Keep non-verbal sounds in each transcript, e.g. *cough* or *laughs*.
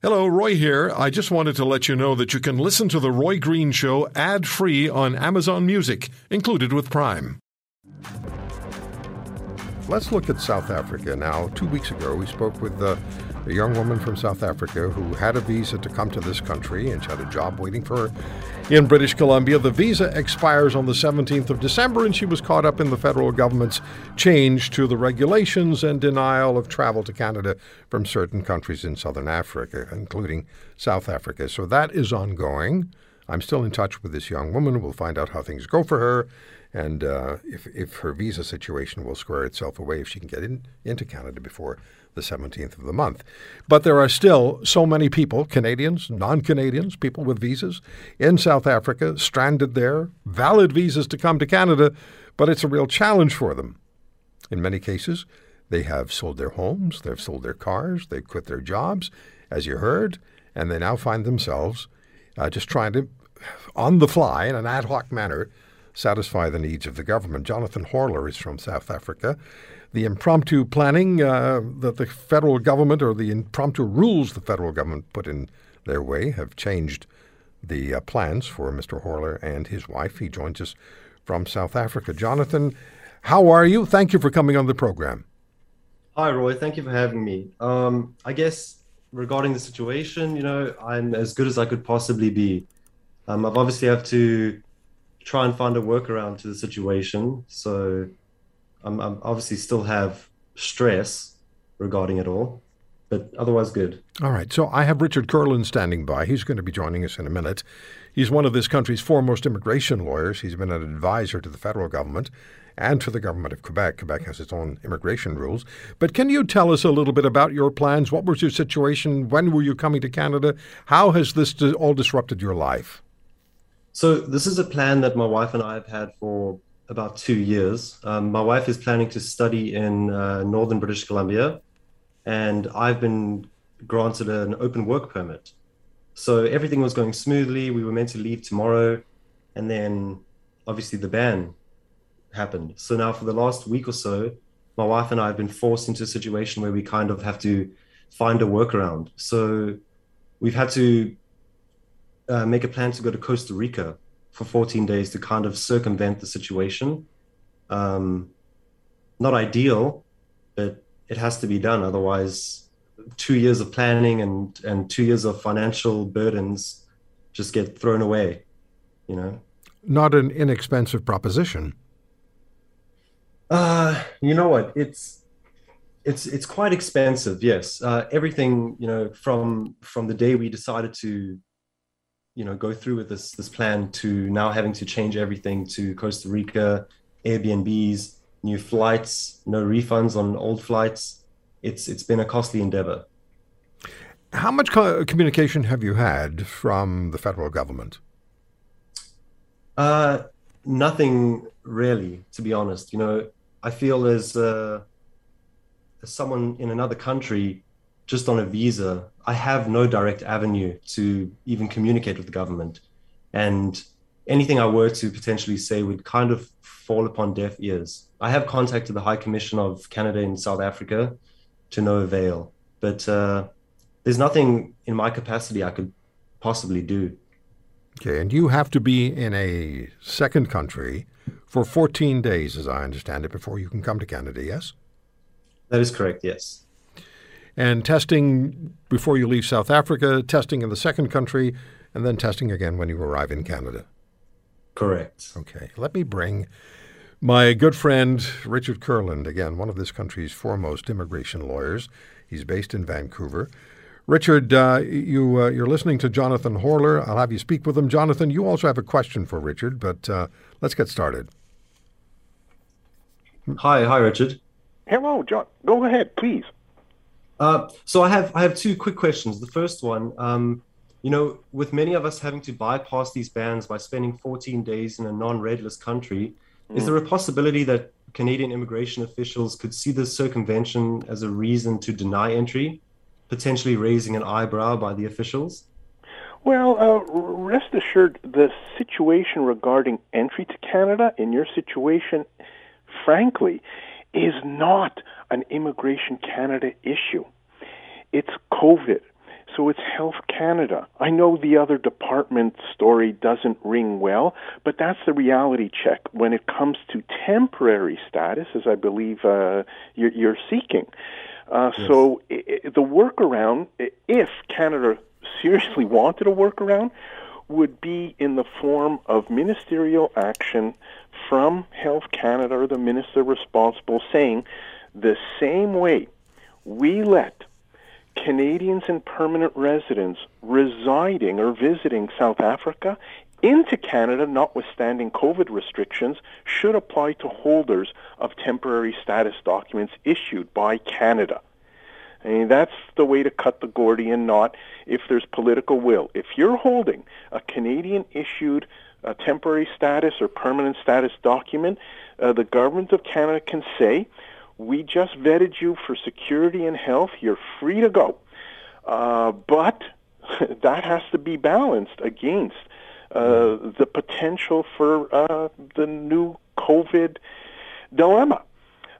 Hello, Roy here. I just wanted to let you know that you can listen to The Roy Green Show ad free on Amazon Music, included with Prime. Let's look at South Africa now. Two weeks ago, we spoke with uh, a young woman from South Africa who had a visa to come to this country and she had a job waiting for her in British Columbia. The visa expires on the 17th of December, and she was caught up in the federal government's change to the regulations and denial of travel to Canada from certain countries in southern Africa, including South Africa. So that is ongoing. I'm still in touch with this young woman. We'll find out how things go for her and uh, if, if her visa situation will square itself away, if she can get in, into Canada before the 17th of the month. But there are still so many people, Canadians, non Canadians, people with visas in South Africa, stranded there, valid visas to come to Canada, but it's a real challenge for them. In many cases, they have sold their homes, they've sold their cars, they've quit their jobs, as you heard, and they now find themselves uh, just trying to, on the fly, in an ad hoc manner, satisfy the needs of the government. Jonathan Horler is from South Africa. The impromptu planning uh, that the federal government or the impromptu rules the federal government put in their way have changed the uh, plans for Mr. Horler and his wife. He joins us from South Africa. Jonathan, how are you? Thank you for coming on the program. Hi, Roy. Thank you for having me. Um, I guess regarding the situation, you know, I'm as good as I could possibly be. Um, I've obviously have to try and find a workaround to the situation. So I'm, I'm obviously still have stress regarding it all, but otherwise good. All right. So I have Richard Kurland standing by. He's going to be joining us in a minute. He's one of this country's foremost immigration lawyers. He's been an advisor to the federal government and to the government of Quebec. Quebec has its own immigration rules. But can you tell us a little bit about your plans? What was your situation? When were you coming to Canada? How has this all disrupted your life? So this is a plan that my wife and I have had for about two years. Um, my wife is planning to study in uh, northern British Columbia, and I've been granted an open work permit. So everything was going smoothly. We were meant to leave tomorrow, and then obviously the ban happened. So now for the last week or so, my wife and I have been forced into a situation where we kind of have to find a workaround. So we've had to uh, make a plan to go to Costa Rica for 14 days to kind of circumvent the situation. Um, not ideal, but it has to be done. Otherwise, two years of planning and and two years of financial burdens just get thrown away. You know. Not an inexpensive proposition. Uh, you know what? It's it's it's quite expensive. Yes, uh, everything you know from from the day we decided to you know go through with this this plan to now having to change everything to Costa Rica, Airbnbs, new flights, no refunds on old flights. It's it's been a costly endeavor. How much co- communication have you had from the federal government? Uh, nothing really, to be honest. You know, I feel as, uh, as someone in another country, just on a visa, I have no direct avenue to even communicate with the government. And anything I were to potentially say would kind of fall upon deaf ears. I have contacted the High Commission of Canada in South Africa to no avail, but uh, there's nothing in my capacity I could possibly do. Okay, and you have to be in a second country for 14 days, as I understand it, before you can come to Canada, yes? That is correct, yes and testing before you leave South Africa, testing in the second country, and then testing again when you arrive in Canada. Correct. Okay. Let me bring my good friend Richard Kurland, again, one of this country's foremost immigration lawyers. He's based in Vancouver. Richard, uh, you, uh, you're listening to Jonathan Horler. I'll have you speak with him. Jonathan, you also have a question for Richard, but uh, let's get started. Hi, hi, Richard. Hello, John. Go ahead, please. Uh, so I have I have two quick questions. The first one, um, you know, with many of us having to bypass these bans by spending 14 days in a non-red-list country, mm. is there a possibility that Canadian immigration officials could see this circumvention as a reason to deny entry, potentially raising an eyebrow by the officials? Well, uh, rest assured, the situation regarding entry to Canada in your situation, frankly, is not an Immigration Canada issue. It's COVID. So it's Health Canada. I know the other department story doesn't ring well, but that's the reality check when it comes to temporary status, as I believe uh, you're, you're, seeking. Uh, yes. So I- the workaround, if Canada seriously wanted a workaround, would be in the form of ministerial action from Health Canada or the minister responsible saying the same way we let Canadians and permanent residents residing or visiting South Africa into Canada, notwithstanding COVID restrictions, should apply to holders of temporary status documents issued by Canada. I mean, that's the way to cut the Gordian knot if there's political will. If you're holding a Canadian issued uh, temporary status or permanent status document, uh, the government of Canada can say, we just vetted you for security and health. You're free to go. Uh, but *laughs* that has to be balanced against uh, the potential for uh, the new COVID dilemma.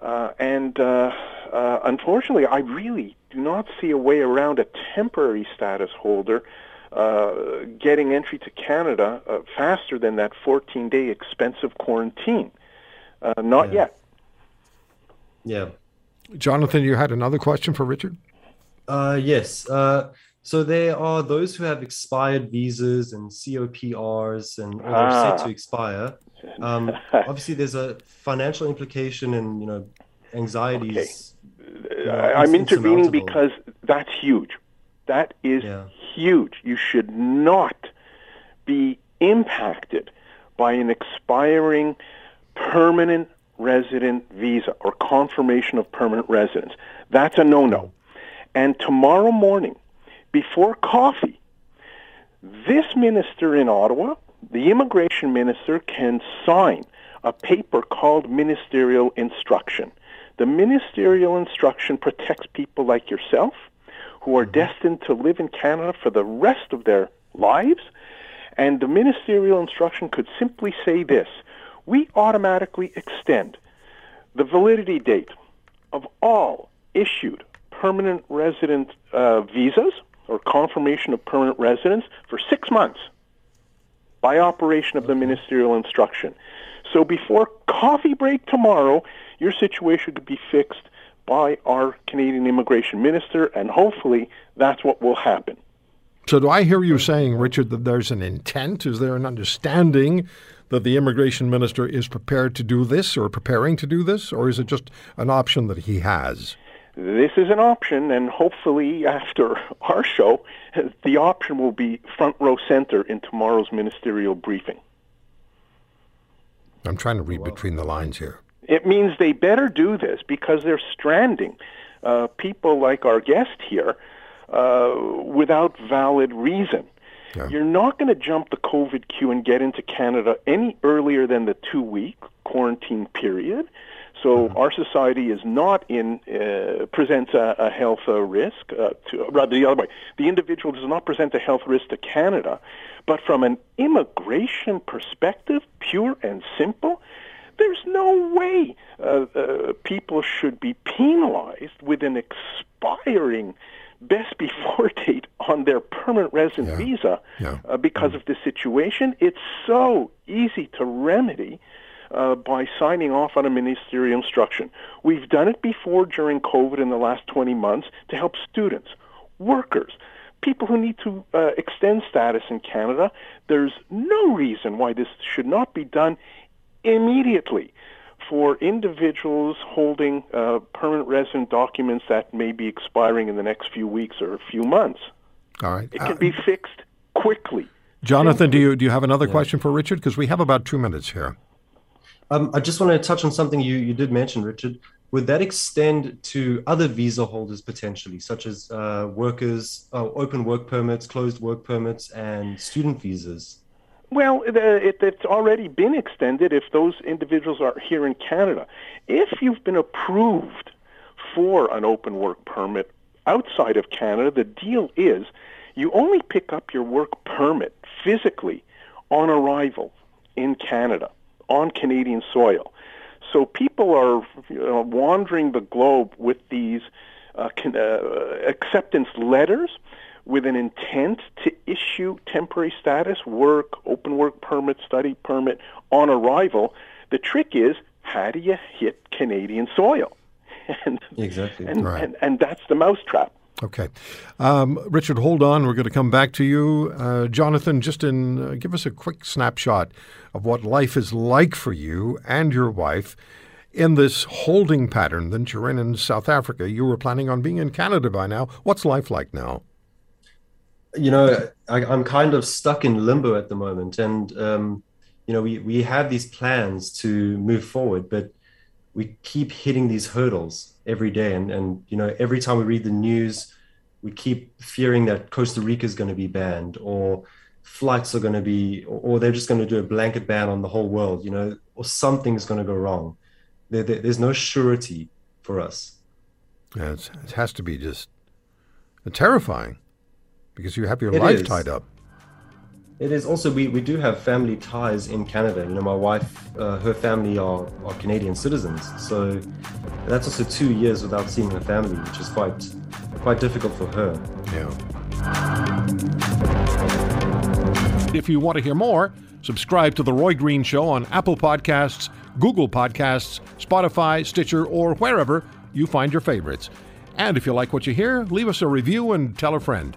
Uh, and uh, uh, unfortunately, I really do not see a way around a temporary status holder getting entry to Canada faster than that 14 day expensive quarantine. not yeah. yet. Yeah. Jonathan, you had another question for Richard? Uh, yes. Uh, so there are those who have expired visas and COPRs and or ah. set to expire. *laughs* Um, obviously, there's a financial implication and you know anxieties. Okay. You know, I'm intervening because that's huge. That is yeah. Huge. You should not be impacted by an expiring permanent resident visa or confirmation of permanent residence. That's a no-no. And tomorrow morning, before coffee, this minister in Ottawa, the immigration minister, can sign a paper called ministerial instruction. The ministerial instruction protects people like yourself who are destined to live in Canada for the rest of their lives. And the ministerial instruction could simply say this we automatically extend the validity date of all issued permanent resident uh, visas or confirmation of permanent residence for six months by operation of the ministerial instruction. So before coffee break tomorrow, your situation could be fixed by our Canadian immigration minister, and hopefully that's what will happen. So, do I hear you saying, Richard, that there's an intent? Is there an understanding that the immigration minister is prepared to do this or preparing to do this, or is it just an option that he has? This is an option, and hopefully, after *laughs* our show, *laughs* the option will be front row center in tomorrow's ministerial briefing. I'm trying to read between the lines here. It means they better do this because they're stranding uh, people like our guest here uh, without valid reason. Yeah. You're not going to jump the COVID queue and get into Canada any earlier than the two week quarantine period. So mm-hmm. our society is not in uh, presents a, a health uh, risk uh, to rather the other way. The individual does not present a health risk to Canada, but from an immigration perspective, pure and simple, there's no way uh, uh, people should be penalized with an expiring best before *laughs* date on their permanent resident yeah. visa yeah. Uh, because mm. of the situation. It's so easy to remedy. Uh, by signing off on a ministerial instruction. We've done it before during COVID in the last 20 months to help students, workers, people who need to uh, extend status in Canada. There's no reason why this should not be done immediately for individuals holding uh, permanent resident documents that may be expiring in the next few weeks or a few months. All right. It can uh, be fixed quickly. Jonathan, do you do you have another yeah. question for Richard? Because we have about two minutes here. Um, I just want to touch on something you, you did mention, Richard. Would that extend to other visa holders potentially, such as uh, workers, uh, open work permits, closed work permits, and student visas? Well, it, it's already been extended if those individuals are here in Canada. If you've been approved for an open work permit outside of Canada, the deal is you only pick up your work permit physically on arrival in Canada, on Canadian soil. So people are you know, wandering the globe with these uh, uh, acceptance letters with an intent to issue temporary status, work, open work permit, study permit on arrival. The trick is how do you hit Canadian soil? *laughs* And, exactly. And, right. and, and that's the mousetrap. Okay. Um, Richard, hold on. We're going to come back to you. Uh, Jonathan, just in, uh, give us a quick snapshot of what life is like for you and your wife in this holding pattern that you're in in South Africa. You were planning on being in Canada by now. What's life like now? You know, I, am kind of stuck in limbo at the moment. And, um, you know, we, we have these plans to move forward, but we keep hitting these hurdles every day. And, and you know, every time we read the news, we keep fearing that Costa Rica is going to be banned or flights are going to be, or they're just going to do a blanket ban on the whole world, you know, or something's going to go wrong. There, there, there's no surety for us. Yeah, it has to be just terrifying because you have your it life is. tied up. It is also we, we do have family ties in Canada. You know, my wife, uh, her family are, are Canadian citizens, so that's also two years without seeing her family, which is quite quite difficult for her. Yeah. If you want to hear more, subscribe to The Roy Green Show on Apple Podcasts, Google Podcasts, Spotify, Stitcher, or wherever you find your favorites. And if you like what you hear, leave us a review and tell a friend.